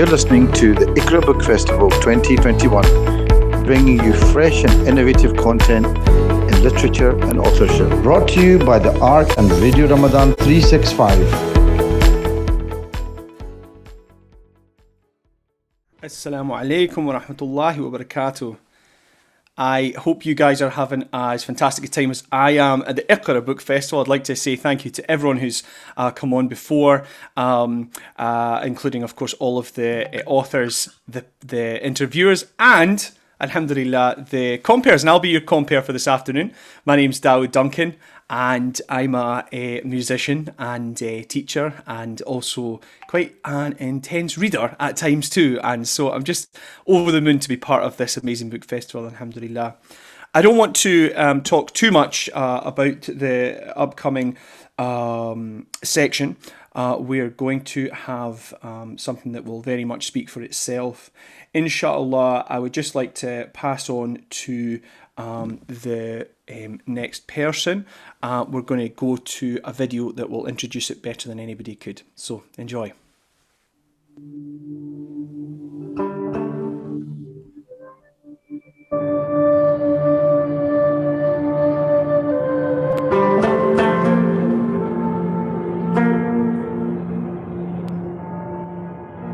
You're listening to the Iqra Book Festival 2021, bringing you fresh and innovative content in literature and authorship. Brought to you by the Ark and Radio Ramadan 365. Assalamu alaikum wa rahmatullahi wa barakatuh. I hope you guys are having as fantastic a time as I am at the Iqra Book Festival. I'd like to say thank you to everyone who's uh, come on before, um, uh, including, of course, all of the uh, authors, the, the interviewers, and Alhamdulillah, the compares. And I'll be your compare for this afternoon. My name's Dawood Duncan, and I'm a, a, musician and a teacher and also quite an intense reader at times too. And so I'm just over the moon to be part of this amazing book festival, alhamdulillah. I don't want to um, talk too much uh, about the upcoming um, section. Uh, we're going to have um, something that will very much speak for itself. Inshallah, I would just like to pass on to um, the um, next person. Uh, we're going to go to a video that will introduce it better than anybody could. So enjoy.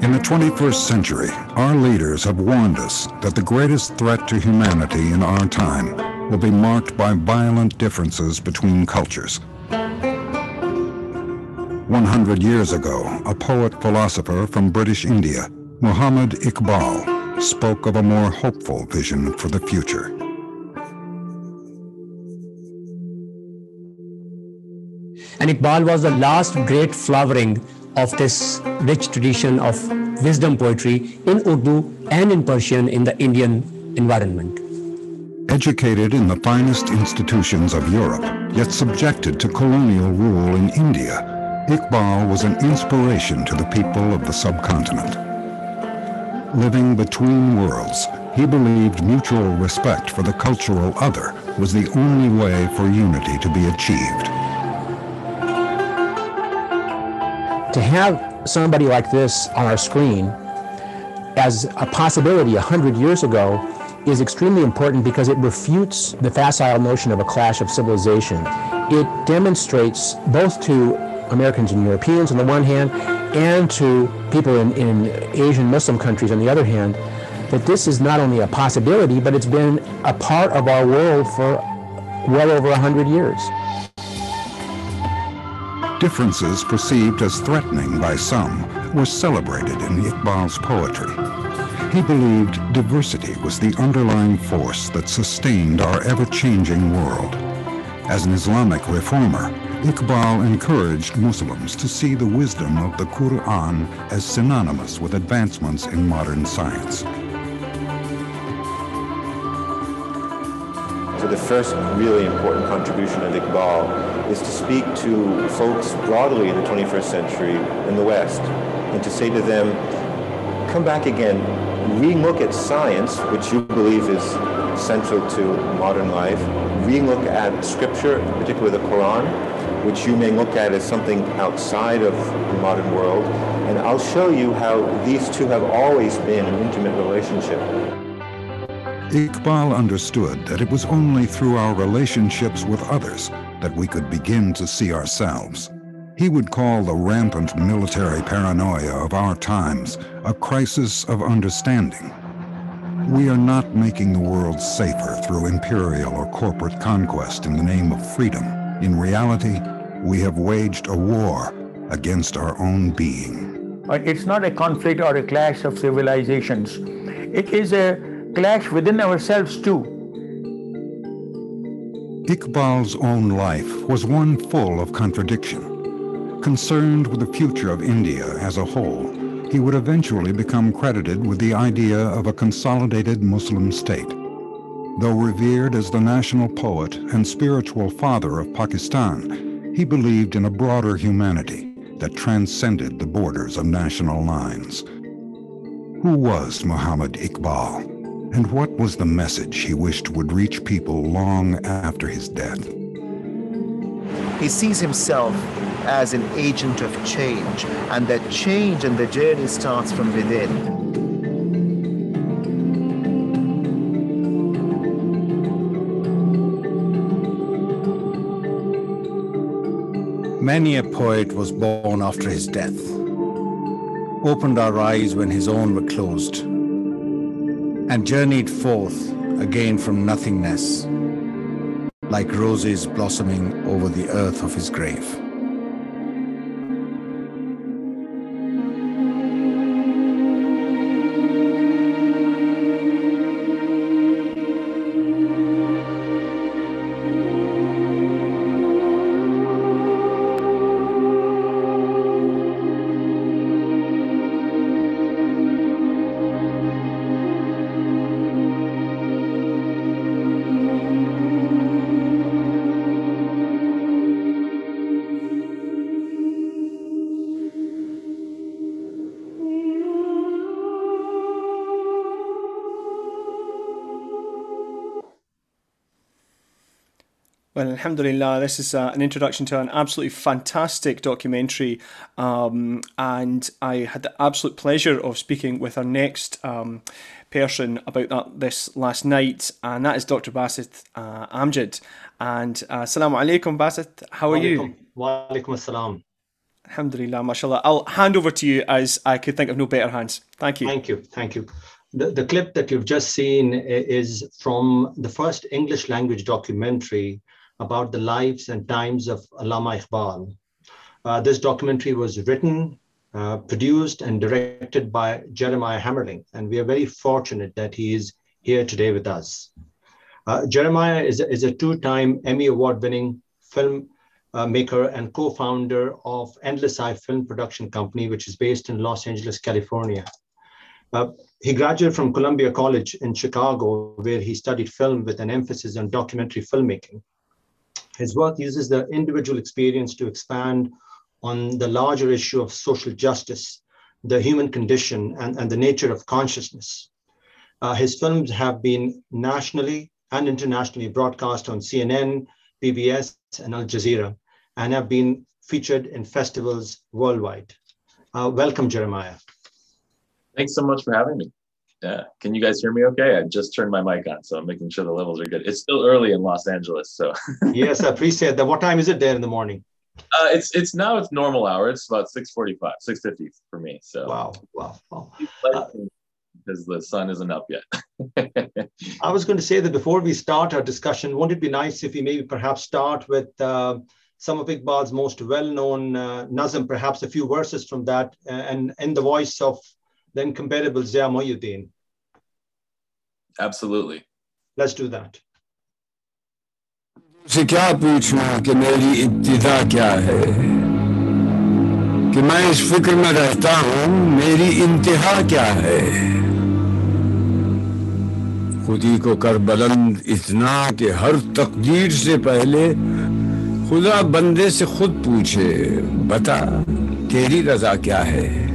In the 21st century, our leaders have warned us that the greatest threat to humanity in our time will be marked by violent differences between cultures. 100 years ago, a poet-philosopher from British India, Muhammad Iqbal, spoke of a more hopeful vision for the future. And Iqbal was the last great flowering of this rich tradition of wisdom poetry in Urdu and in Persian in the Indian environment. Educated in the finest institutions of Europe, yet subjected to colonial rule in India, Iqbal was an inspiration to the people of the subcontinent. Living between worlds, he believed mutual respect for the cultural other was the only way for unity to be achieved. To have somebody like this on our screen as a possibility a hundred years ago is extremely important because it refutes the facile notion of a clash of civilization. It demonstrates both to Americans and Europeans on the one hand and to people in, in Asian Muslim countries on the other hand that this is not only a possibility but it's been a part of our world for well over a hundred years. Differences perceived as threatening by some were celebrated in Iqbal's poetry. He believed diversity was the underlying force that sustained our ever-changing world. As an Islamic reformer, Iqbal encouraged Muslims to see the wisdom of the Quran as synonymous with advancements in modern science. So the first really important contribution of Iqbal is to speak to folks broadly in the 21st century in the West and to say to them, come back again, re-look at science, which you believe is central to modern life, re-look at scripture, particularly the Quran, which you may look at as something outside of the modern world, and I'll show you how these two have always been an intimate relationship. Iqbal understood that it was only through our relationships with others that we could begin to see ourselves. He would call the rampant military paranoia of our times a crisis of understanding. We are not making the world safer through imperial or corporate conquest in the name of freedom. In reality, we have waged a war against our own being. It's not a conflict or a clash of civilizations. It is a clash within ourselves too. Iqbal's own life was one full of contradiction. Concerned with the future of India as a whole, he would eventually become credited with the idea of a consolidated Muslim state. Though revered as the national poet and spiritual father of Pakistan, he believed in a broader humanity that transcended the borders of national lines. Who was Muhammad Iqbal? And what was the message he wished would reach people long after his death? He sees himself as an agent of change, and that change and the journey starts from within. Many a poet was born after his death, opened our eyes when his own were closed, and journeyed forth again from nothingness, like roses blossoming over the earth of his grave. Well, alhamdulillah, this is uh, an introduction to an absolutely fantastic documentary. Um, and I had the absolute pleasure of speaking with our next um, person about that this last night, and that is Dr. Basit uh, Amjad. And uh, Assalamu alaikum, Basit. How are you? Wa alaikum assalam. Alhamdulillah, mashallah. I'll hand over to you as I could think of no better hands. Thank you. Thank you. Thank you. The, the clip that you've just seen is from the first English language documentary about the lives and times of Allama Iqbal. Uh, this documentary was written, uh, produced, and directed by Jeremiah Hammerling, and we are very fortunate that he is here today with us. Uh, Jeremiah is a, is a two-time Emmy Award-winning film uh, maker and co-founder of Endless Eye Film Production Company, which is based in Los Angeles, California. Uh, he graduated from Columbia College in Chicago, where he studied film with an emphasis on documentary filmmaking. His work uses the individual experience to expand on the larger issue of social justice, the human condition, and, and the nature of consciousness. Uh, his films have been nationally and internationally broadcast on CNN, PBS, and Al Jazeera, and have been featured in festivals worldwide. Uh, welcome, Jeremiah. Thanks so much for having me. Yeah. Can you guys hear me okay? I just turned my mic on, so I'm making sure the levels are good. It's still early in Los Angeles, so. yes, I appreciate that. What time is it there in the morning? Uh, it's it's now it's normal hour. It's about 6:45, 6:50 for me. So. Wow, wow, wow. because the sun isn't up yet. I was going to say that before we start our discussion, wouldn't it be nice if we maybe perhaps start with uh, some of Iqbal's most well-known uh, Nazm, perhaps a few verses from that, uh, and in the voice of then comparable Zia Mohyeddin. Absolutely. Let's do that. से क्या पूछना कि मेरी इब्तदा क्या है कि मैं इस फिक्र में रहता हूं मेरी इंतहा क्या है खुदी को कर बुलंद इतना कि हर तकदीर से पहले खुदा बंदे से खुद पूछे बता तेरी रजा क्या है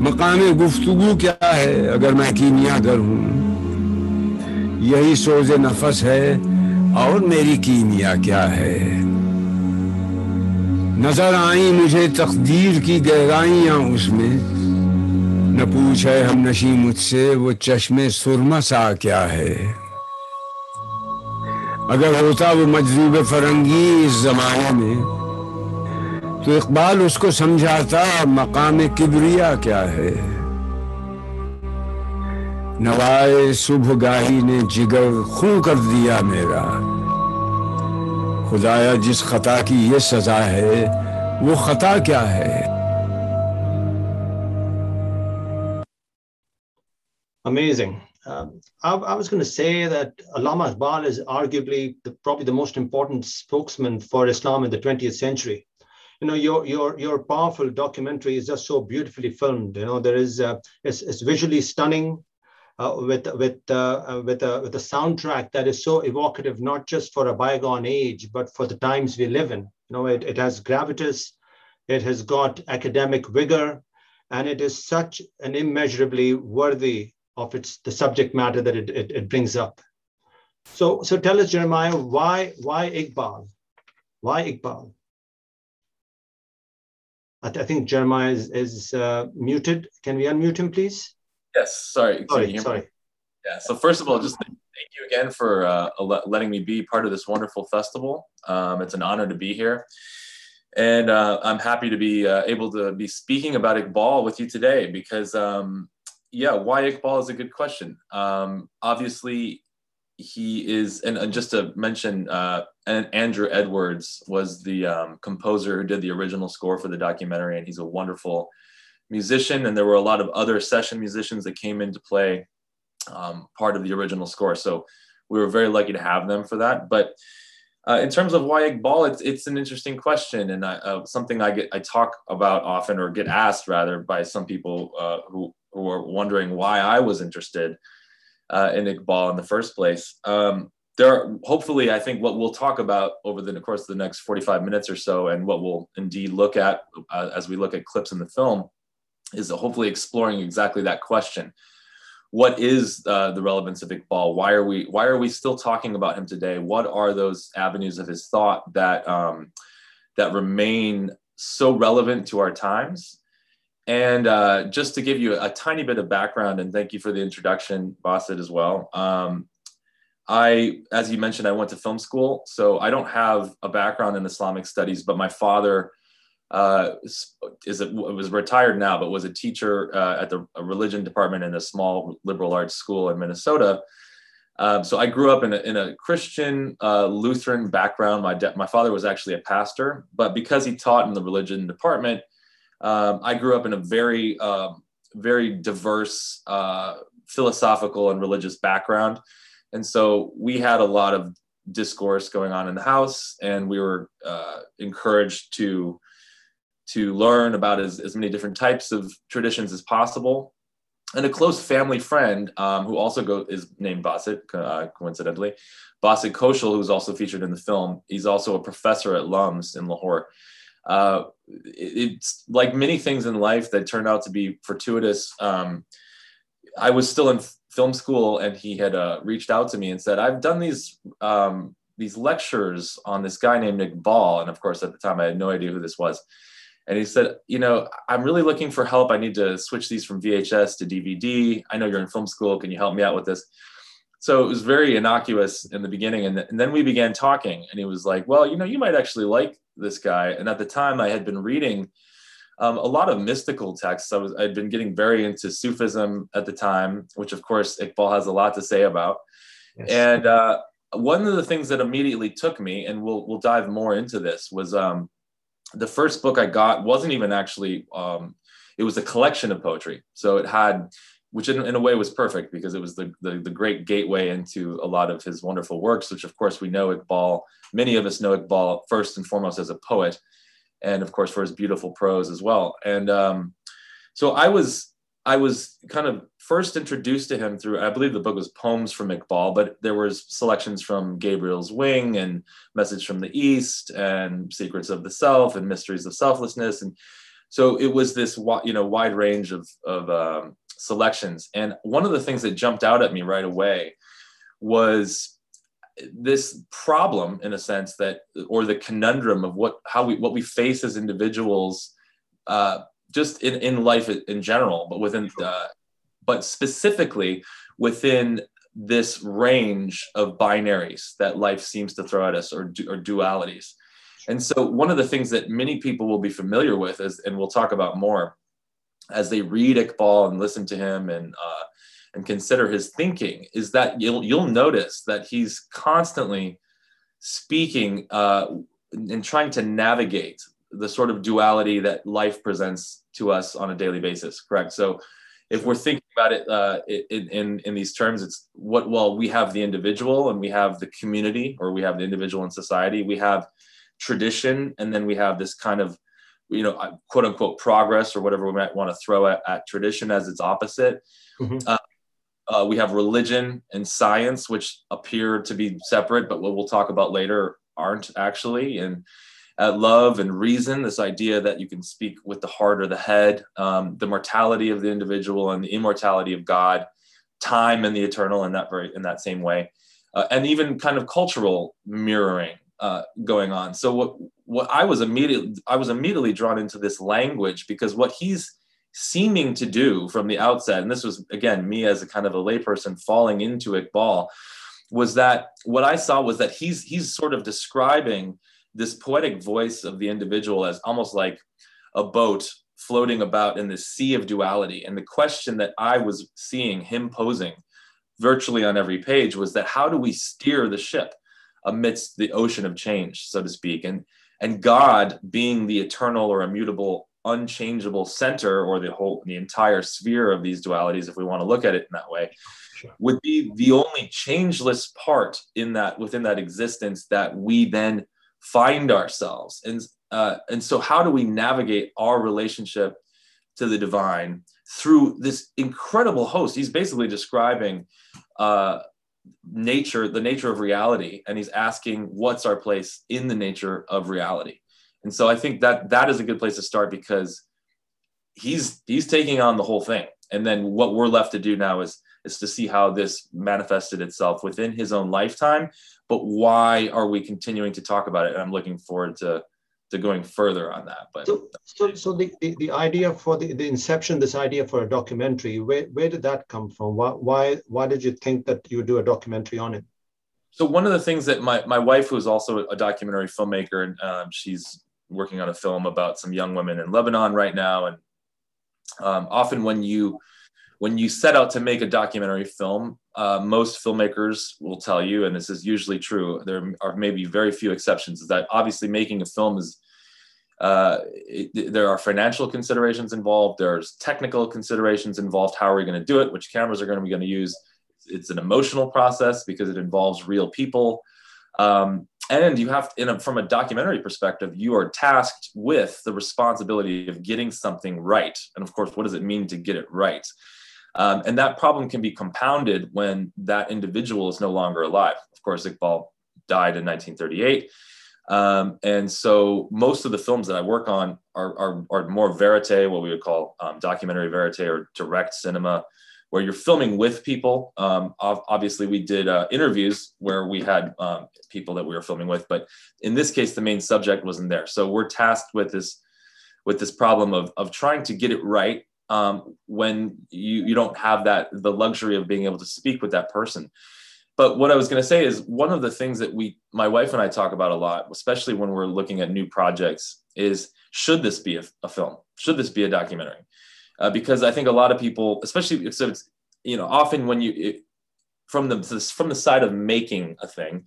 مقام گفتگو کیا ہے؟ اگر میں کیمیا گر ہوں، یہی سوز نفس ہے اور میری کیمیا کیا ہے؟ نظر آئیں مجھے تقدیر کی گہرائیاں اس میں۔ نہ پوچھ ہے ہم نشی مجھ سے وہ چشم سرما سا کیا ہے۔ اگر ہوتا وہ مجذوب فرنگی اس زمانے میں تو اقبال اس کو سمجھاتا مقام کبریا کیا ہے؟ نوائے صبح گاہی نے جگر خون کر دیا میرا۔ خدایا، جس خطا کی یہ سزا ہے، وہ خطا کیا ہے؟ Amazing Allama most for spokesman for 20th century you know your your your powerful documentary is just so beautifully filmed you know there is it's, it's visually stunning uh, with with uh, uh, with a with a soundtrack that is so evocative not just for a bygone age but for the times we live in. You know it, it has gravitas it has got academic vigor and it is such an immeasurably worthy of its the subject matter that it, it, it brings up. So so tell us jeremiah why why iqbal? Why iqbal I, th- I think Jeremiah is, is uh, muted. Can we unmute him, please? Yes, sorry. Sorry, sorry. Yeah, so first of all, just thank you again for uh, letting me be part of this wonderful festival. Um, it's an honor to be here. And uh, I'm happy to be uh, able to be speaking about Iqbal with you today because, um, yeah, why Iqbal is a good question. Um, obviously, he is, and, and, just to mention, uh, Andrew Edwards was the um, composer who did the original score for the documentary, and he's a wonderful musician. And there were a lot of other session musicians that came into play, um, part of the original score. So we were very lucky to have them for that. But uh, in terms of why Iqbal, it's, it's an interesting question and I, uh, something I get I talk about often or get asked rather by some people uh, who who are wondering why I was interested uh, in Iqbal in the first place. Um, there, are, hopefully, I think what we'll talk about over the course of the next 45 minutes or so, and what we'll indeed look at uh, as we look at clips in the film, is hopefully exploring exactly that question what is uh, the relevance of Iqbal? Why are we why are we still talking about him today? What are those avenues of his thought that um, that remain so relevant to our times? And uh, just to give you a, tiny bit of background, and thank you for the introduction, Basit, as well. Um, I, as you mentioned, I went to film school, so I don't have a background in Islamic studies, but my father uh, is a, was retired now, but was a teacher uh, at the religion department in a small liberal arts school in Minnesota. Um, so I grew up in a, in a Christian uh, Lutheran background. My de- my father was actually a pastor, but because he taught in the religion department, um, I grew up in a very um, very diverse uh, philosophical and religious background, and so we had a lot of discourse going on in the house, and we were uh, encouraged to to learn about as, as many different types of traditions as possible. And a close family friend um, who also go, is named Basit, uh, coincidentally, Basit Koshul, who's also featured in the film. He's also a professor at LUMS in Lahore. Uh, it's like many things in life that turned out to be fortuitous. Um, I was still in film school, and he had uh, reached out to me and said, "I've done these um, these lectures on this guy named Iqbal," and of course, at the time, I had no idea who this was and he said, you know, I'm really looking for help. I need to switch these from VHS to DVD. I know you're in film school. Can you help me out with this? So it was very innocuous in the beginning. And, and then we began talking, and he was like, well, you know, you might actually like this guy. And at the time, I had been reading um, a lot of mystical texts. I was I'd been getting very into Sufism at the time, which of course Iqbal has a lot to say about. Yes. And uh, one of the things that immediately took me, and we'll we'll dive more into this, was um, the first book I got wasn't even actually, um, it was a collection of poetry. So it had, which in, in a way was perfect because it was the, the, the, great gateway into a lot of his wonderful works, which of course we know Iqbal, many of us know Iqbal first and foremost as a poet, and of course for his beautiful prose as well. And um, so I was I was kind of first introduced to him through, I believe the book was Poems from Iqbal, but there was selections from Gabriel's Wing and Message from the East and Secrets of the Self and Mysteries of Selflessness. And so it was this, you know, wide range of, of um, selections. And one of the things that jumped out at me right away was this problem in a sense that, or the conundrum of what, how we, what we face as individuals uh, just in, in life in general, but within, uh, but specifically within this range of binaries that life seems to throw at us or, or dualities. And so, one of the things that many people will be familiar with is, and we'll talk about more as they read Iqbal and listen to him and uh, and consider his thinking, is that you'll you'll notice that he's constantly speaking uh, and trying to navigate the sort of duality that life presents to us on a daily basis correct? So if we're thinking about it uh, in, in, in these terms it's what well we have the individual and we have the community or we have the individual in society. We have tradition and then we have this kind of you know quote unquote progress or whatever we might want to throw at, at tradition as its opposite. Mm-hmm. uh, uh, we have religion and science which appear to be separate but what we'll talk about later aren't actually and uh, love and reason, this idea that you can speak with the heart or the head, um, the mortality of the individual and the immortality of God, time and the eternal in that very in that same way, uh, and even kind of cultural mirroring uh, going on. So what what I was immediately I was immediately drawn into this language because what he's seeming to do from the outset, and this was again me as a kind of a layperson falling into Iqbal, was that what I saw was that he's he's sort of describing this poetic voice of the individual as almost like a boat floating about in this sea of duality. And the question that I was seeing him posing virtually on every page was that how do we steer the ship amidst the ocean of change, so to speak? And and God being the eternal or immutable, unchangeable center or the whole the entire sphere of these dualities, if we want to look at it in that way, sure. would be the only changeless part in that within that existence that we then find ourselves. And uh, and so, how do we navigate our relationship to the divine through this incredible host? He's basically describing uh, nature, the nature of reality, and he's asking, "What's our place in the nature of reality?" And so, I think that that is a good place to start because he's he's taking on the whole thing, and then what we're left to do now is is to see how this manifested itself within his own lifetime. But why are we continuing to talk about it? And I'm looking forward to to going further on that. But so, so, so the, the, the idea for the, the inception, this idea for a documentary, where, where did that come from? Why, why, why did you think that you would do a documentary on it? So one of the things that my, my wife, who is also a documentary filmmaker, and um, she's working on a film about some young women in Lebanon right now. And um, often when you, when you set out to make a documentary film, uh, most filmmakers will tell you, and this is usually true, there are maybe very few exceptions, is that obviously making a film is, uh, it, there are financial considerations involved, there's technical considerations involved, how are we going to do it, which cameras are going to be going to use. It's an emotional process because it involves real people. Um, and you have to, a, from a documentary perspective you are tasked with the responsibility of getting something right and of course what does it mean to get it right um, and that problem can be compounded when that individual is no longer alive. Of course, Iqbal died in 1938. Um, and so most of the films that I work on are, are, are more verite, what we would call um, documentary verite or direct cinema, where you're filming with people. Um, obviously, we did uh, interviews where we had um, people that we were filming with, but in this case, the main subject wasn't there. So we're tasked with this with this problem of, of trying to get it right um, when you, you don't have that the luxury of being able to speak with that person but what i was going to say is one of the things that we my wife and i talk about a lot especially when we're looking at new projects is should this be a, a film should this be a documentary uh, because i think a lot of people especially so it's you know often when you it, from the from the side of making a thing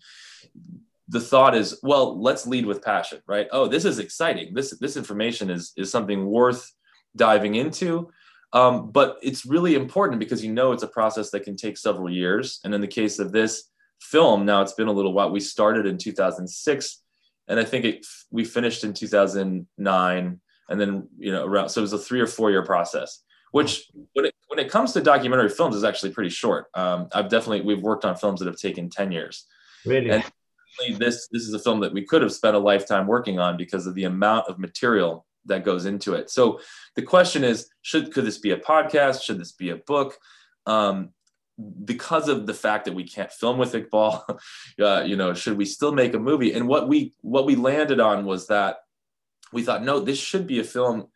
the thought is well let's lead with passion right oh this is exciting this this information is is something worth diving into. Um, but it's really important because you know it's a process that can take several years. And in the case of this film, now it's been a little while. We started in 2006, and I think it, we finished in 2009, and then you know around. So it was a three or four year process. Which when it when it comes to documentary films is actually pretty short. Um, I've definitely we've worked on films that have taken 10 years. Really. And this this is a film that we could have spent a lifetime working on because of the amount of material that goes into it. So the question is, should could this be a podcast? Should this be a book? Um, because of the fact that we can't film with Iqbal, uh, you know, should we still make a movie? And what we what we landed on was that we thought, no, this should be a film.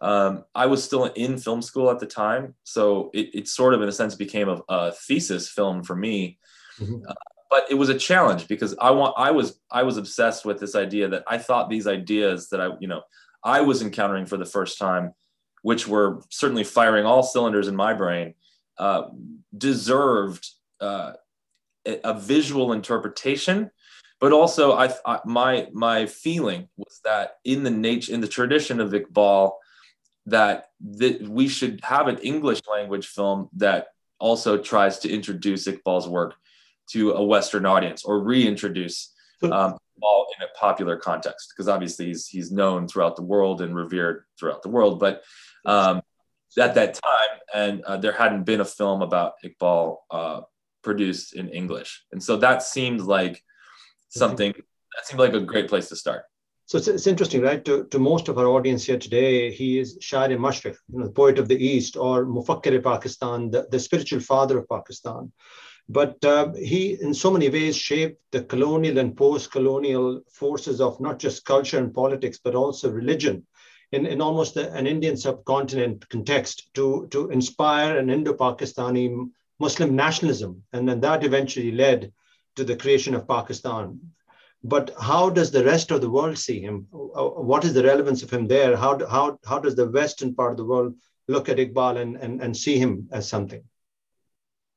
Um, I was still in film school at the time, so it, it sort of, in a sense, became a, a thesis film for me. Mm-hmm. Uh, but it was a challenge because I want I was I was obsessed with this idea that I thought these ideas that I you know I was encountering for the first time, which were certainly firing all cylinders in my brain, uh, deserved uh, a visual interpretation. But also, I, I, my my feeling was that in the nature in the tradition of Iqbal, that that we should have an English language film that also tries to introduce Iqbal's work to a Western audience or reintroduce um, in a popular context because obviously he's he's known throughout the world and revered throughout the world. But um, at that time, and uh, there hadn't been a film about Iqbal uh, produced in English, and so that seemed like something that seemed like a great place to start. So it's, it's interesting, right? To, to most of our audience here today, he is Shair Mashriq, you know, the poet of the East, or Mufakkir Pakistan, the, the spiritual father of Pakistan But uh, he, in so many ways, shaped the colonial and post-colonial forces of not just culture and politics, but also religion in, in almost an Indian subcontinent context to, to inspire an Indo-Pakistani Muslim nationalism. And then that eventually led to the creation of Pakistan. But how does the rest of the world see him? What is the relevance of him there? How, how, how does the Western part of the world look at Iqbal and, and, and see him as something?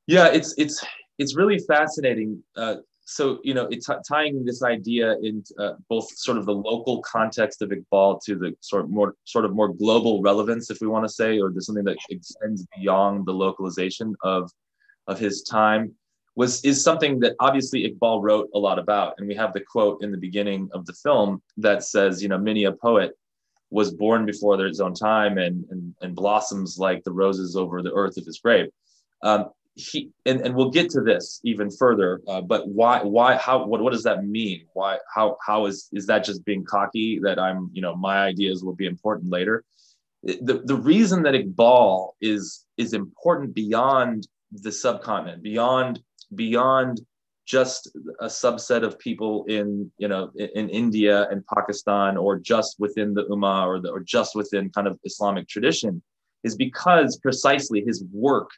Yeah, it's it's it's really fascinating. Uh, so you know, it's tying this idea in uh, both sort of the local context of Iqbal to the sort of more sort of more global relevance, if we want to say, or there's something that extends beyond the localization of of his time was is something that obviously Iqbal wrote a lot about, and we have the quote in the beginning of the film that says, you know, many a poet was born before his own time and and, and blossoms like the roses over the earth of his grave. Um, he and, and we'll get to this even further uh, but why why how what, what does that mean? Why how how is is that just being cocky that i'm you know my ideas will be important later? The, the reason that Iqbal is is important beyond the subcontinent beyond beyond just a subset of people in you know in, in India and Pakistan or just within the Ummah or, or just within kind of Islamic tradition is because precisely his work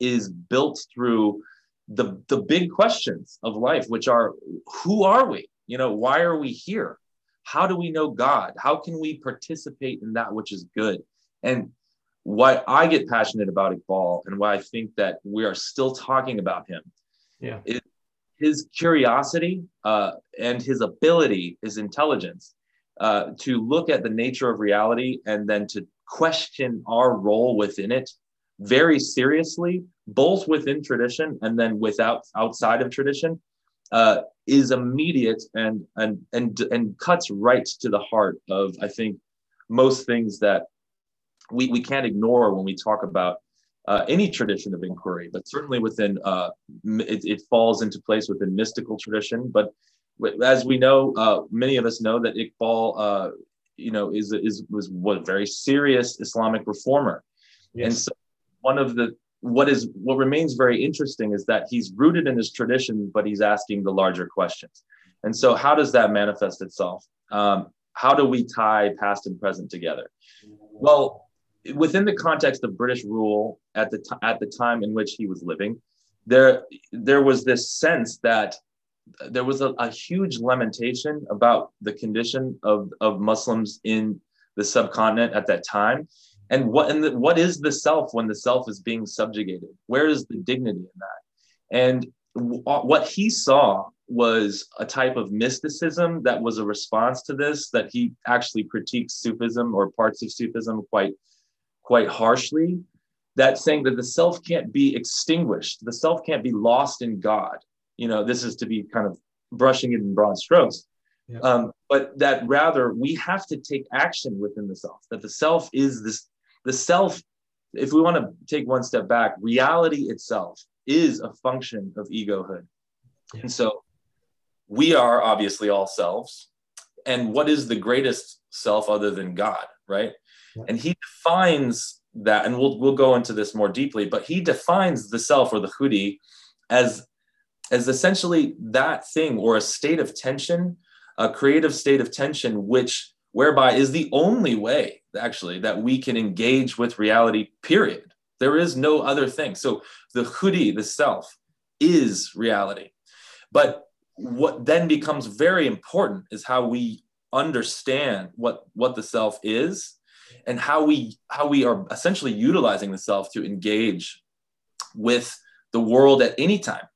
is built through the the big questions of life which are who are we? You know why are we here? How do we know god? How can we participate in that which is good? And what i get passionate about iqbal and why i think that we are still talking about him yeah. Is his curiosity uh, and his ability his intelligence uh, to look at the nature of reality and then to question our role within it very seriously, both within tradition and then without outside of tradition, uh, is immediate and and and and cuts right to the heart of I think most things that we we can't ignore when we talk about uh, any tradition of inquiry, but certainly within uh, it, it, falls into place within mystical tradition. But as we know, uh, many of us know that Iqbal, uh, you know, is is was, a very serious Islamic reformer, yes. and so one of the what is what remains very interesting is that he's rooted in his tradition, but he's asking the larger questions. And so, how does that manifest itself? Um, how do we tie past and present together? Well, within the context of British rule at the t- at the time in which he was living, there there was this sense that there was a, a huge lamentation about the condition of, of Muslims in the subcontinent at that time. And what and the, what is the self when the self is being subjugated? Where is the dignity in that? And w- uh, what he saw was a type of mysticism that was a response to this that he actually critiques sufism or parts of sufism quite quite harshly that saying that the self can't be extinguished the self can't be lost in god you know this is to be kind of brushing it in broad strokes yeah. um, but that rather we have to take action within the self that the self is this the self, if we want to take one step back, reality itself is a function of egohood. Yeah. And so we are obviously all selves. And what is the greatest self other than God, right? And he defines that, and we'll we'll go into this more deeply, but he defines the self or the khudi as as essentially that thing or a state of tension, a creative state of tension, which whereby is the only way actually that we can engage with reality period. There is no other thing. So the khudi the self is reality. But what then becomes very important is how we understand what what the self is and how we how we are essentially utilizing the self to engage with the world at any time.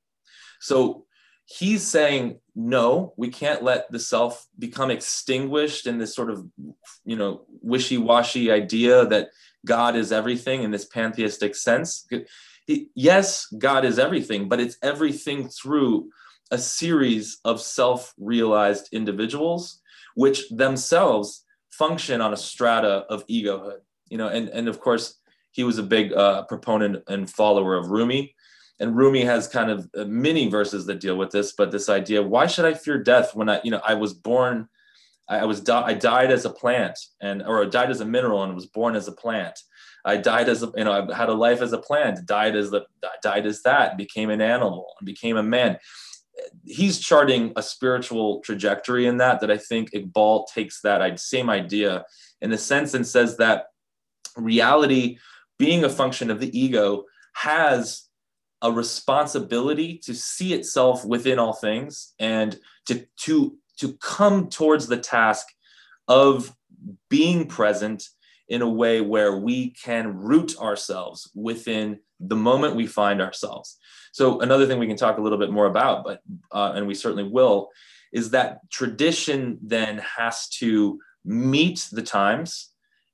So he's saying no we can't let the self become extinguished in this sort of you know wishy-washy idea that god is everything in this pantheistic sense. Yes god is everything but it's everything through a series of self-realized individuals which themselves function on a strata of egohood you know and and of course he was a big uh, proponent and follower of rumi and Rumi has kind of uh, many verses that deal with this, but this idea, why should I fear death when I, you know, I was born I, was I died as a plant and or I died as a mineral and was born as a plant. I died as a you know I had a life as a plant, died as the died as that, became an animal and became a man. He's charting a spiritual trajectory in that that I think Iqbal takes that same idea in a sense and says that reality being a function of the ego has a responsibility to see itself within all things and to to to come towards the task of being present in a way where we can root ourselves within the moment we find ourselves. So another thing we can talk a little bit more about, but uh, and we certainly will, is that tradition then has to meet the times,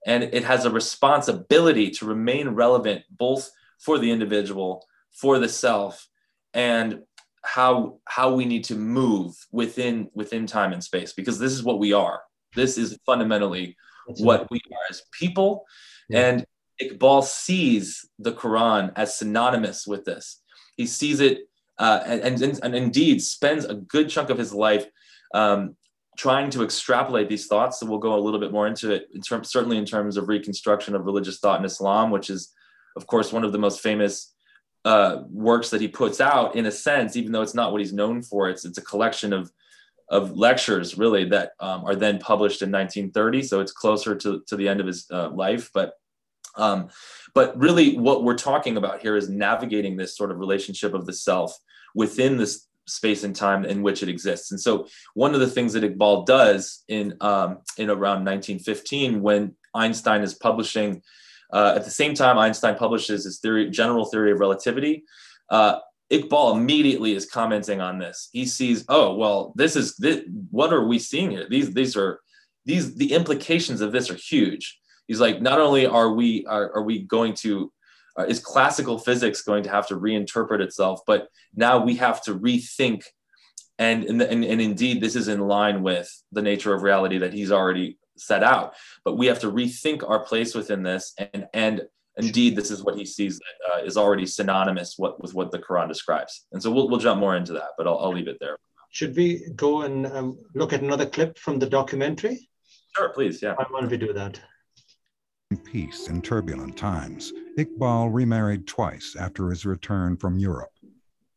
and it has a responsibility to remain relevant both for the individual, for the self, and how how we need to move within within time and space because this is what we are. This is fundamentally what we are as people. And Iqbal sees the Quran as synonymous with this. He sees it uh, and, and, and indeed spends a good chunk of his life um, trying to extrapolate these thoughts. So we'll go a little bit more into it, in terms, certainly in terms of reconstruction of religious thought in Islam, which is, of course, one of the most famous uh, works that he puts out. In a sense, even though it's not what he's known for, it's it's a collection of of lectures really that um, are then published in 1930. So it's closer to, to the end of his uh, life. But um, but really, what we're talking about here is navigating this sort of relationship of the self within this space and time in which it exists. And so, one of the things that Iqbal does in um, in around 1915, when Einstein is publishing, uh, at the same time Einstein publishes his theory, general theory of relativity. Uh, Iqbal immediately is commenting on this. He sees, oh well, this is this, what are we seeing here? These these are these the implications of this are huge. He's like, not only are we are, are we going to uh, is classical physics going to have to reinterpret itself, but now we have to rethink. And, and, and, and indeed, this is in line with the nature of reality that he's already set out. But we have to rethink our place within this and and indeed, this is what he sees that uh, is already synonymous what, with what the Quran describes. And so we'll, we'll jump more into that, but I'll, I'll leave it there. Should we go and um, look at another clip from the documentary? Sure, please. Yeah. Why don't we do that? In peace in turbulent times, Iqbal remarried twice after his return from Europe.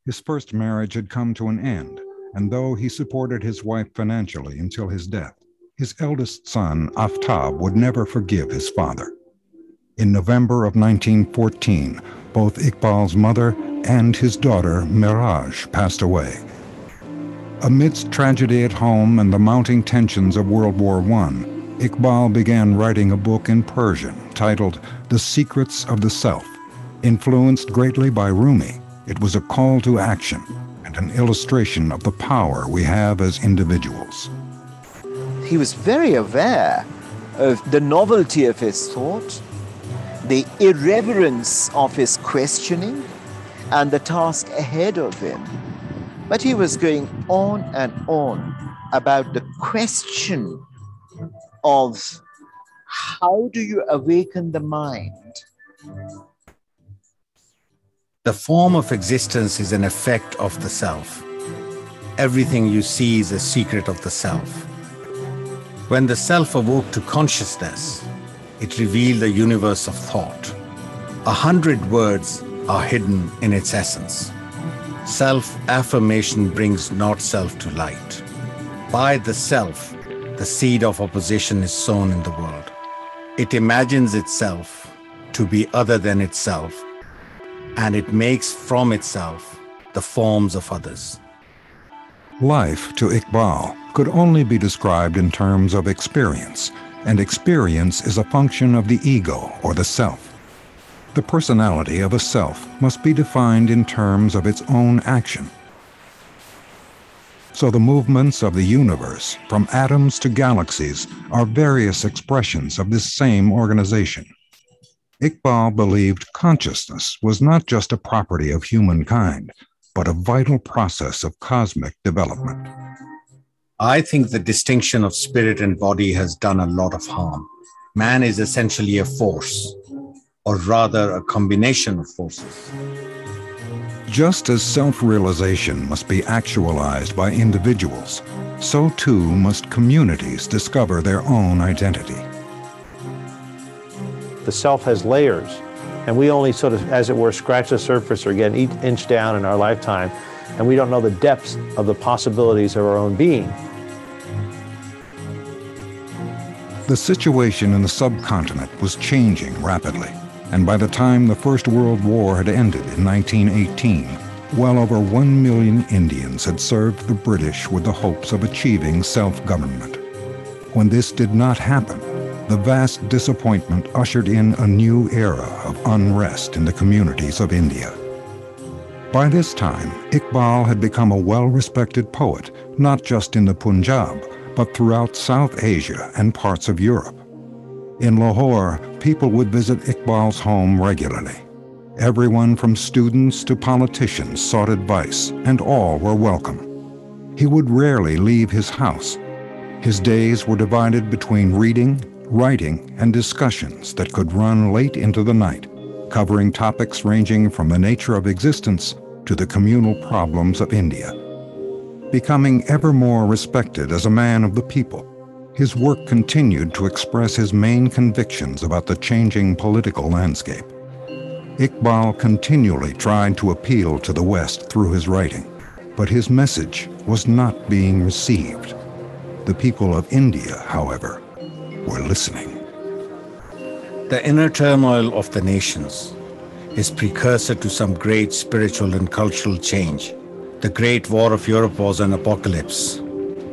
His first marriage had come to an end, and though he supported his wife financially until his death, his eldest son, Aftab, would never forgive his father. In November of 1914, both Iqbal's mother and his daughter, Miraj, passed away. Amidst tragedy at home and the mounting tensions of World War I, Iqbal began writing a book in Persian titled The Secrets of the Self. Influenced greatly by Rumi, it was a call to action and an illustration of the power we have as individuals. He was very aware of the novelty of his thought the irreverence of his questioning and the task ahead of him. But he was going on and on about the question of how do you awaken the mind? The form of existence is an effect of the self. Everything you see is a secret of the self. When the self awoke to consciousness, it revealed a universe of thought. A hundred words are hidden in its essence. Self affirmation brings not self to light. By the self, the seed of opposition is sown in the world. It imagines itself to be other than itself, and it makes from itself the forms of others. Life to Iqbal could only be described in terms of experience and experience is a function of the ego or the self. The personality of a self must be defined in terms of its own action. So the movements of the universe, from atoms to galaxies, are various expressions of this same organization. Iqbal believed consciousness was not just a property of humankind, but a vital process of cosmic development. I think the distinction of spirit and body has done a lot of harm. Man is essentially a force, or rather a combination of forces. Just as self-realization must be actualized by individuals, so too must communities discover their own identity. The self has layers, and we only sort of, as it were, scratch the surface or get an inch down in our lifetime, and we don't know the depths of the possibilities of our own being. The situation in the subcontinent was changing rapidly, and by the time the First World War had ended in 1918, well over one million Indians had served the British with the hopes of achieving self-government. When this did not happen, the vast disappointment ushered in a new era of unrest in the communities of India. By this time, Iqbal had become a well-respected poet, not just in the Punjab, but throughout South Asia and parts of Europe. In Lahore, people would visit Iqbal's home regularly. Everyone from students to politicians sought advice, and all were welcome. He would rarely leave his house. His days were divided between reading, writing, and discussions that could run late into the night, covering topics ranging from the nature of existence to the communal problems of India. Becoming ever more respected as a man of the people, his work continued to express his main convictions about the changing political landscape. Iqbal continually tried to appeal to the West through his writing, but his message was not being received. The people of India, however, were listening. The inner turmoil of the nations is precursor to some great spiritual and cultural change the Great War of Europe was an apocalypse.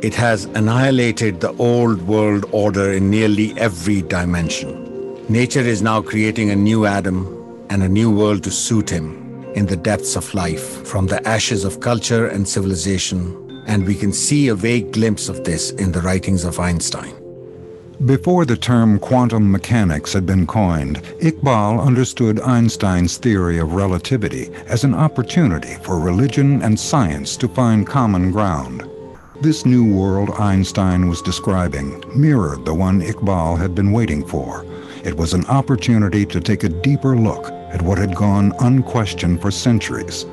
It has annihilated the old world order in nearly every dimension. Nature is now creating a new Adam and a new world to suit him in the depths of life, from the ashes of culture and civilization, and we can see a vague glimpse of this in the writings of Einstein. Before the term quantum mechanics had been coined, Iqbal understood Einstein's theory of relativity as an opportunity for religion and science to find common ground. This new world Einstein was describing mirrored the one Iqbal had been waiting for. It was an opportunity to take a deeper look at what had gone unquestioned for centuries.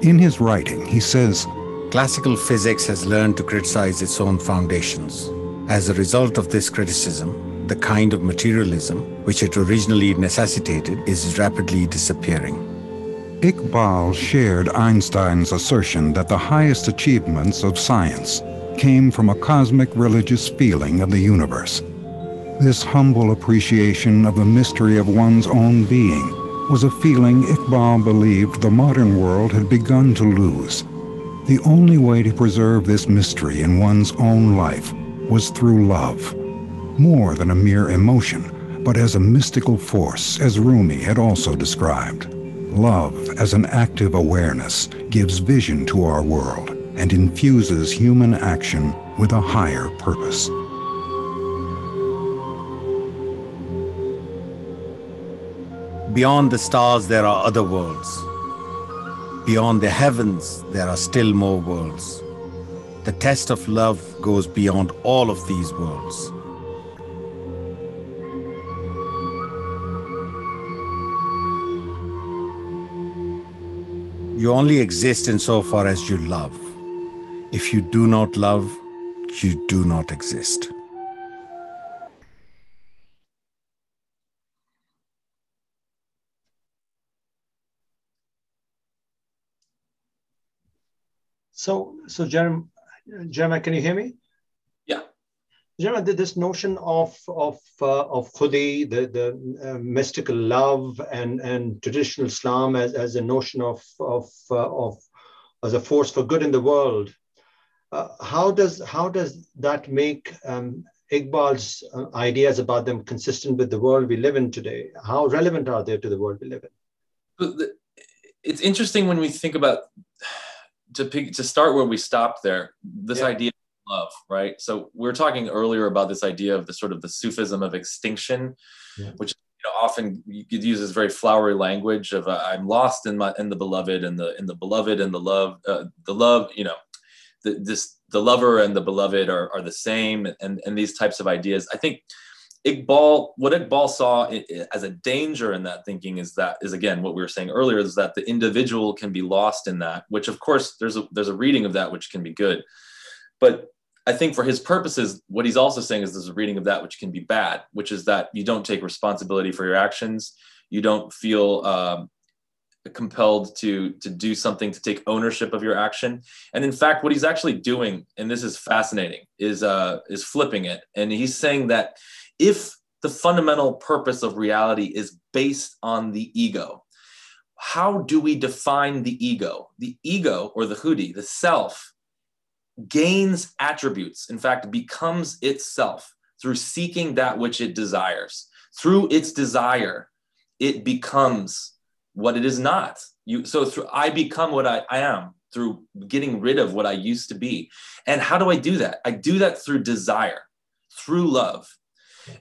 In his writing, he says, Classical physics has learned to criticize its own foundations. As a result of this criticism, the kind of materialism which it originally necessitated is rapidly disappearing. Iqbal shared Einstein's assertion that the highest achievements of science came from a cosmic religious feeling of the universe. This humble appreciation of the mystery of one's own being was a feeling Iqbal believed the modern world had begun to lose. The only way to preserve this mystery in one's own life was through love, more than a mere emotion, but as a mystical force, as Rumi had also described. Love, as an active awareness, gives vision to our world and infuses human action with a higher purpose. Beyond the stars, there are other worlds. Beyond the heavens, there are still more worlds. The test of love goes beyond all of these worlds. You only exist insofar as you love. If you do not love, you do not exist. So, so Jeremy, Jeremiah, can you hear me? Yeah. Jeremiah, this notion of of uh, of khudi, the the uh, mystical love, and and traditional Islam as, as a notion of of uh, of as a force for good in the world. Uh, how does how does that make um, Iqbal's uh, ideas about them consistent with the world we live in today? How relevant are they to the world we live in? It's interesting when we think about to pick, to start where we stopped there, this yeah. idea of love, right? So we are talking earlier about this idea of the sort of the Sufism of extinction, yeah. which you know, often you could use this very flowery language of uh, I'm lost in my in the beloved and the in the beloved and the love uh, the love you know the, this the lover and the beloved are, are the same and and these types of ideas. I think Iqbal, what Iqbal saw as a danger in that thinking is that is again what we were saying earlier is that the individual can be lost in that, which of course there's a there's a reading of that which can be good, but I think for his purposes, what he's also saying is there's a reading of that which can be bad, which is that you don't take responsibility for your actions, you don't feel um, compelled to to do something to take ownership of your action. And in fact what he's actually doing and this is fascinating is uh is flipping it. And he's saying that if the fundamental purpose of reality is based on the ego how do we define the ego the ego or the khudi the self gains attributes in fact becomes itself through seeking that which it desires through its desire it becomes what it is not. You so through I become what I, I am through getting rid of what I used to be. And how do I do that? I do that through desire, through love.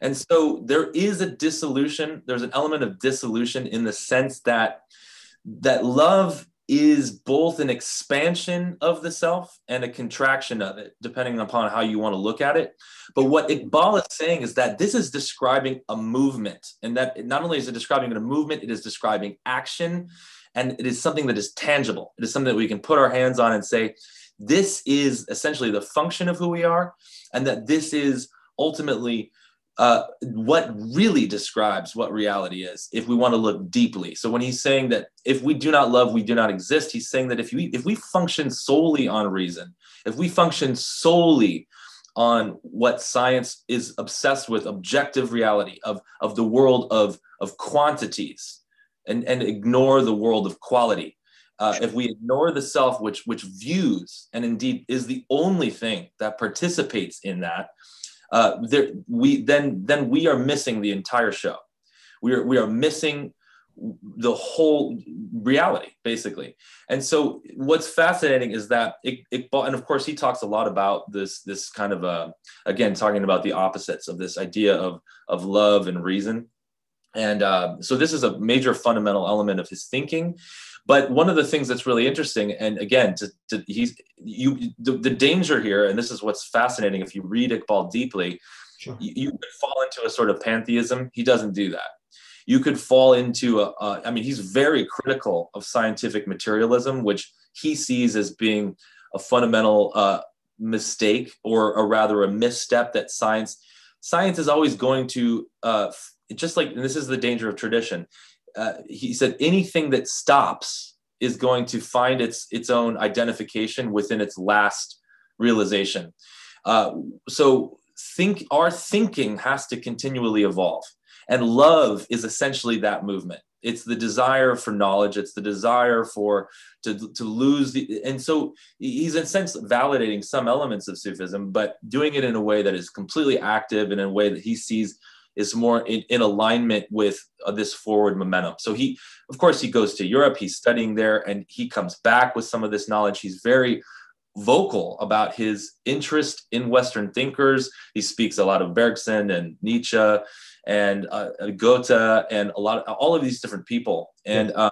And so there is a dissolution, there's an element of dissolution in the sense that that love is both an expansion of the self and a contraction of it, depending upon how you want to look at it. But what Iqbal is saying is that this is describing a movement, and that not only is it describing a movement, it is describing action, and it is something that is tangible. It is something that we can put our hands on and say, this is essentially the function of who we are, and that this is ultimately uh, what really describes what reality is if we want to look deeply. So when he's saying that if we do not love we do not exist he's saying that if we if we function solely on reason if we function solely on what science is obsessed with objective reality of of the world of of quantities and and ignore the world of quality uh, if we ignore the self which which views and indeed is the only thing that participates in that uh, there, we then then we are missing the entire show. We are we are missing the whole reality basically. And so what's fascinating is that it, it, and of course he talks a lot about this this kind of uh, again talking about the opposites of this idea of of love and reason. And uh, so this is a major fundamental element of his thinking but one of the things that's really interesting, and again, to, to, he's you the, the, danger here, and this is what's fascinating. If you read Iqbal deeply, sure. you, you could fall into a sort of pantheism. He doesn't do that. You could fall into a, a. I mean, he's very critical of scientific materialism, which he sees as being a fundamental uh, mistake, or, or rather a misstep that science science is always going to uh, just like and this is the danger of tradition uh, he said anything that stops is going to find its its own identification within its last realization. Uh, so think our thinking has to continually evolve, and love is essentially that movement. It's the desire for knowledge. It's the desire for to to lose the. And so he's in a sense validating some elements of Sufism, but doing it in a way that is completely active and in a way that he sees is more in, in alignment with uh, this forward momentum. So he, of course, he goes to Europe, he's studying there, and he comes back with some of this knowledge. He's very vocal about his interest in Western thinkers. He speaks a lot of Bergson and Nietzsche and uh, Goethe and a lot of all of these different people. And uh,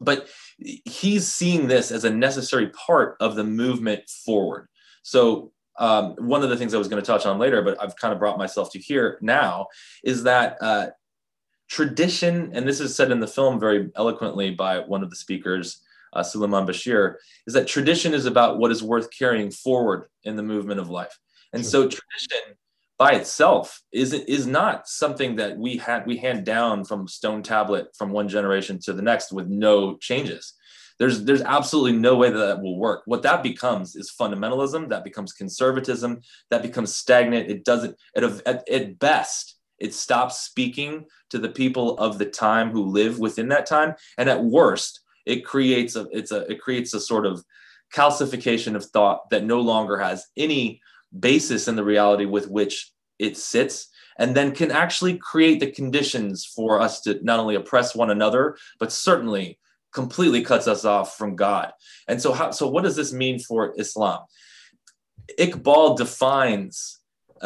but he's seeing this as a necessary part of the movement forward. So um, one of the things I was going to touch on later, but I've kind of brought myself to here now, is that uh, tradition, and this is said in the film very eloquently by one of the speakers, uh, Suleiman Bashir, is that tradition is about what is worth carrying forward in the movement of life. And sure. so tradition by itself is, is not something that we had we hand down from stone tablet from one generation to the next with no changes there's there's absolutely no way that that will work. What that becomes is fundamentalism that becomes conservatism that becomes stagnant. It doesn't at, at, at best it stops speaking to the people of the time who live within that time. And at worst it creates a it's a it creates a sort of calcification of thought that no longer has any basis in the reality with which it sits and then can actually create the conditions for us to not only oppress one another but certainly completely cuts us off from God. And so, how, so what does this mean for Islam? Iqbal defines,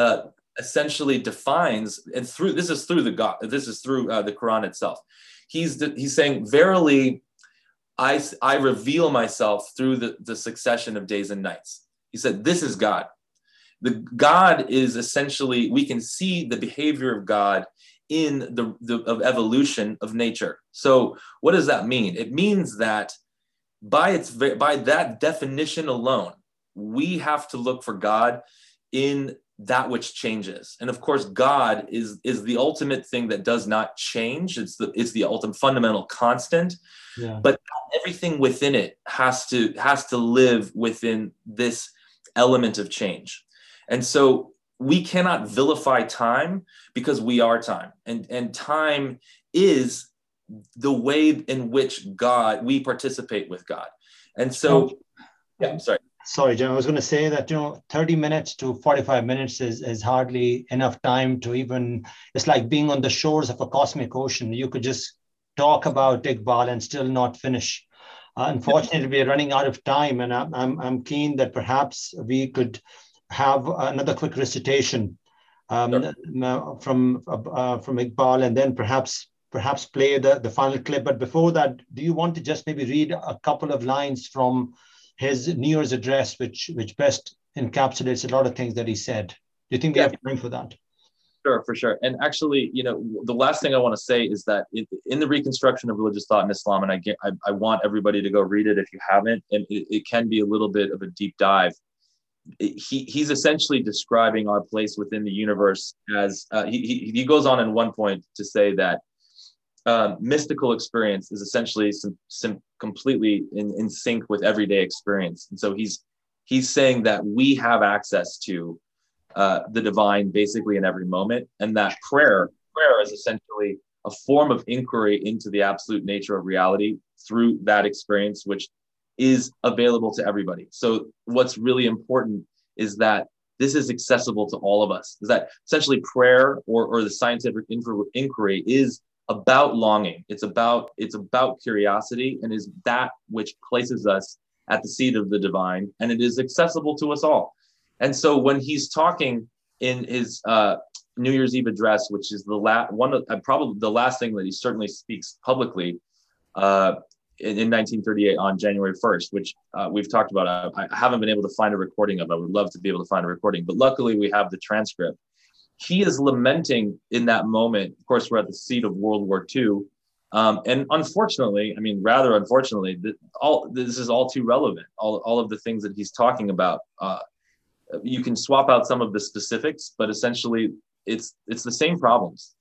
uh, essentially defines, and through this is through the God, this is through uh, the Quran itself. He's he's saying, verily, I I reveal myself through the, the succession of days and nights. He said, this is God. the God is essentially we can see the behavior of God in the, the of evolution of nature. So what does that mean? It means that by its by that definition alone, we have to look for God in that which changes. And of course, God is is the ultimate thing that does not change. It's the it's the ultimate fundamental constant. Yeah. But everything within it has to has to live within this element of change. And so we cannot vilify time because we are time. And and time is the way in which God we participate with God. And so yeah, I'm sorry sorry, Jim, I was going to say that, you know, 30 minutes to 45 minutes is, is hardly enough time to even, it's like being on the shores of a cosmic ocean. You could just talk about Iqbal and still not finish. Uh, unfortunately, we're running out of time, and I'm, I'm, I'm keen that perhaps we could have another quick recitation um, sure. from uh, from Iqbal, and then perhaps perhaps play the, the final clip. But before that, do you want to just maybe read a couple of lines from his New Year's address, which which best encapsulates a lot of things that he said. Do you think we yeah. have time for that? Sure, for sure. And actually, you know, the last thing I want to say is that in the reconstruction of religious thought in Islam, and I get, I, I want everybody to go read it if you haven't, and it, it can be a little bit of a deep dive. He, he's essentially describing our place within the universe as uh, he, he goes on in one point to say that uh, mystical experience is essentially some, some completely in, in sync with everyday experience. And so he's he's saying that we have access to uh, the divine basically in every moment, and that prayer prayer is essentially a form of inquiry into the absolute nature of reality through that experience, which is available to everybody. So what's really important is that this is accessible to all of us. Is that essentially prayer or, or the scientific inquiry is about longing. It's about it's about curiosity and is that which places us at the seat of the divine and it is accessible to us all. And so when he's talking in his uh, New Year's Eve address, which is the last one of uh, probably the last thing that he certainly speaks publicly uh, in, in, 1938 on January 1st, which uh, we've talked about. I, I haven't been able to find a recording of. I would love to be able to find a recording, but luckily we have the transcript he is lamenting in that moment. Of course, we're at the seat of World War II. Um, and unfortunately, I mean, rather unfortunately, all this is all too relevant. All, all of the things that he's talking about, uh, you can swap out some of the specifics, but essentially, it's it's the same problems.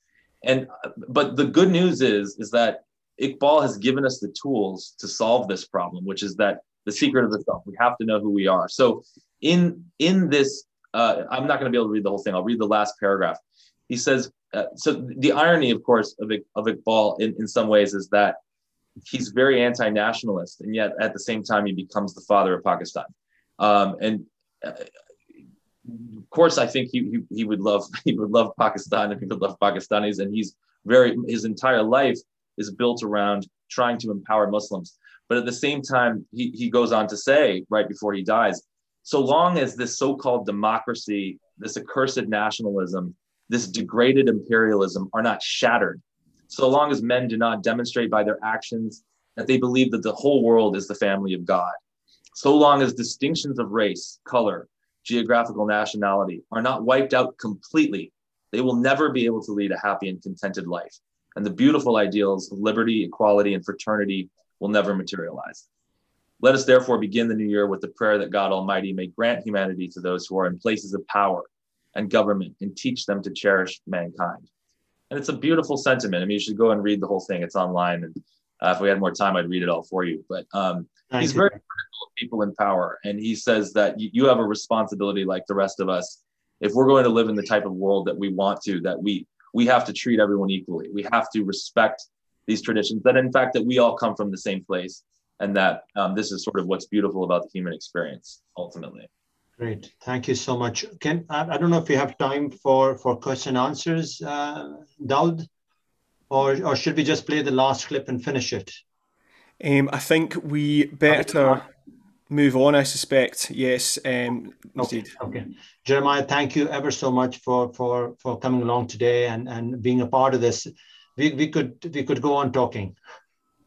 And but the good news is is that Iqbal has given us the tools to solve this problem, which is that the secret of the self. We have to know who we are. So in in this uh, I'm not going to be able to read the whole thing. I'll read the last paragraph. He says, uh, so the irony, of course, of, of Iqbal in, in some ways is that he's very anti-nationalist, and yet at the same time he becomes the father of Pakistan. Um, and uh, of course, I think he, he, he would love he would love Pakistan and he would love Pakistanis, and he's very his entire life is built around trying to empower Muslims. But at the same time, he, he goes on to say right before he dies so long as this so-called democracy, this accursed nationalism, this degraded imperialism are not shattered, so long as men do not demonstrate by their actions that they believe that the whole world is the family of God, so long as distinctions of race, color, geographical nationality are not wiped out completely, they will never be able to lead a happy and contented life. And the beautiful ideals of liberty, equality, and fraternity will never materialize. Let us therefore begin the new year with the prayer that God Almighty may grant humanity to those who are in places of power and government and teach them to cherish mankind. And it's a beautiful sentiment. I mean, you should go and read the whole thing. It's online. And uh, if we had more time, I'd read it all for you. But um, he's very critical of people in power. And he says that you, you have a responsibility like the rest of us. If we're going to live in the type of world that we want to, that we we have to treat everyone equally. We have to respect these traditions that in fact that we all come from the same place and that um, this is sort of what's beautiful about the human experience ultimately. Great, thank you so much. Ken, I, I don't know if you have time for for question answers, uh, Daud, or or should we just play the last clip and finish it? Um, I think we better move on. I suspect. Yes. Um, okay. okay. Jeremiah, thank you ever so much for for for coming along today and and being a part of this. We, we could we could go on talking.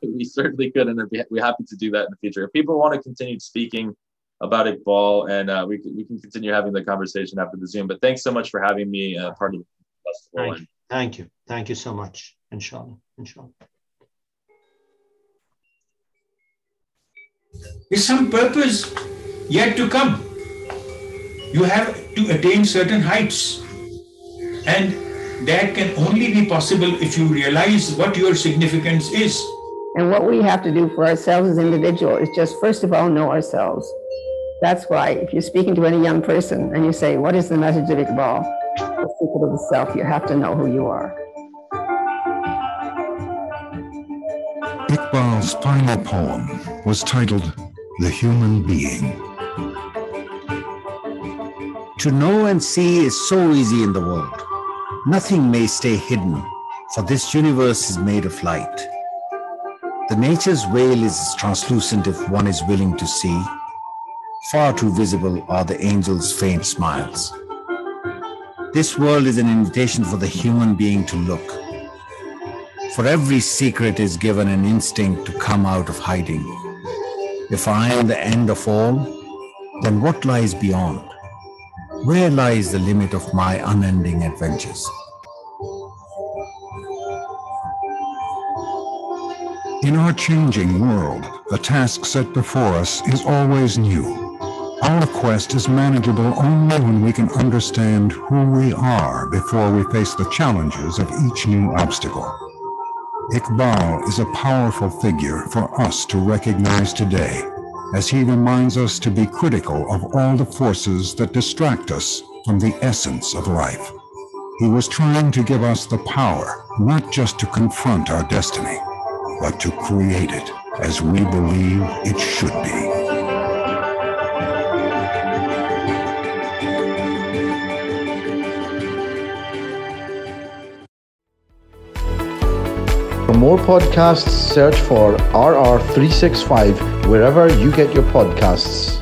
we certainly could, and we're happy to do that in the future. If people want to continue speaking about Iqbal, and uh, we can, we can continue having the conversation after the Zoom. But thanks so much for having me uh, part of the festival. Thank you. Thank you. Thank you so much. Inshallah. Inshallah. Is some purpose yet to come. You have to attain certain heights. And that can only be possible if you realize what your significance is. And what we have to do for ourselves as individuals is just first of all know ourselves. That's why if you're speaking to any young person and you say, What is the message of Iqbal? The secret of the self, you have to know who you are. Iqbal's final poem was titled The Human Being. To know and see is so easy in the world. Nothing may stay hidden, for this universe is made of light. The nature's veil is translucent if one is willing to see. Far too visible are the angel's faint smiles. This world is an invitation for the human being to look. For every secret is given an instinct to come out of hiding. If I am the end of all, then what lies beyond? Where lies the limit of my unending adventures? In our changing world, the task set before us is always new. Our quest is manageable only when we can understand who we are before we face the challenges of each new obstacle. Iqbal is a powerful figure for us to recognize today as he reminds us to be critical of all the forces that distract us from the essence of life. He was trying to give us the power not just to confront our destiny, but to create it as we believe it should be. For more podcasts, search for RR365 wherever you get your podcasts.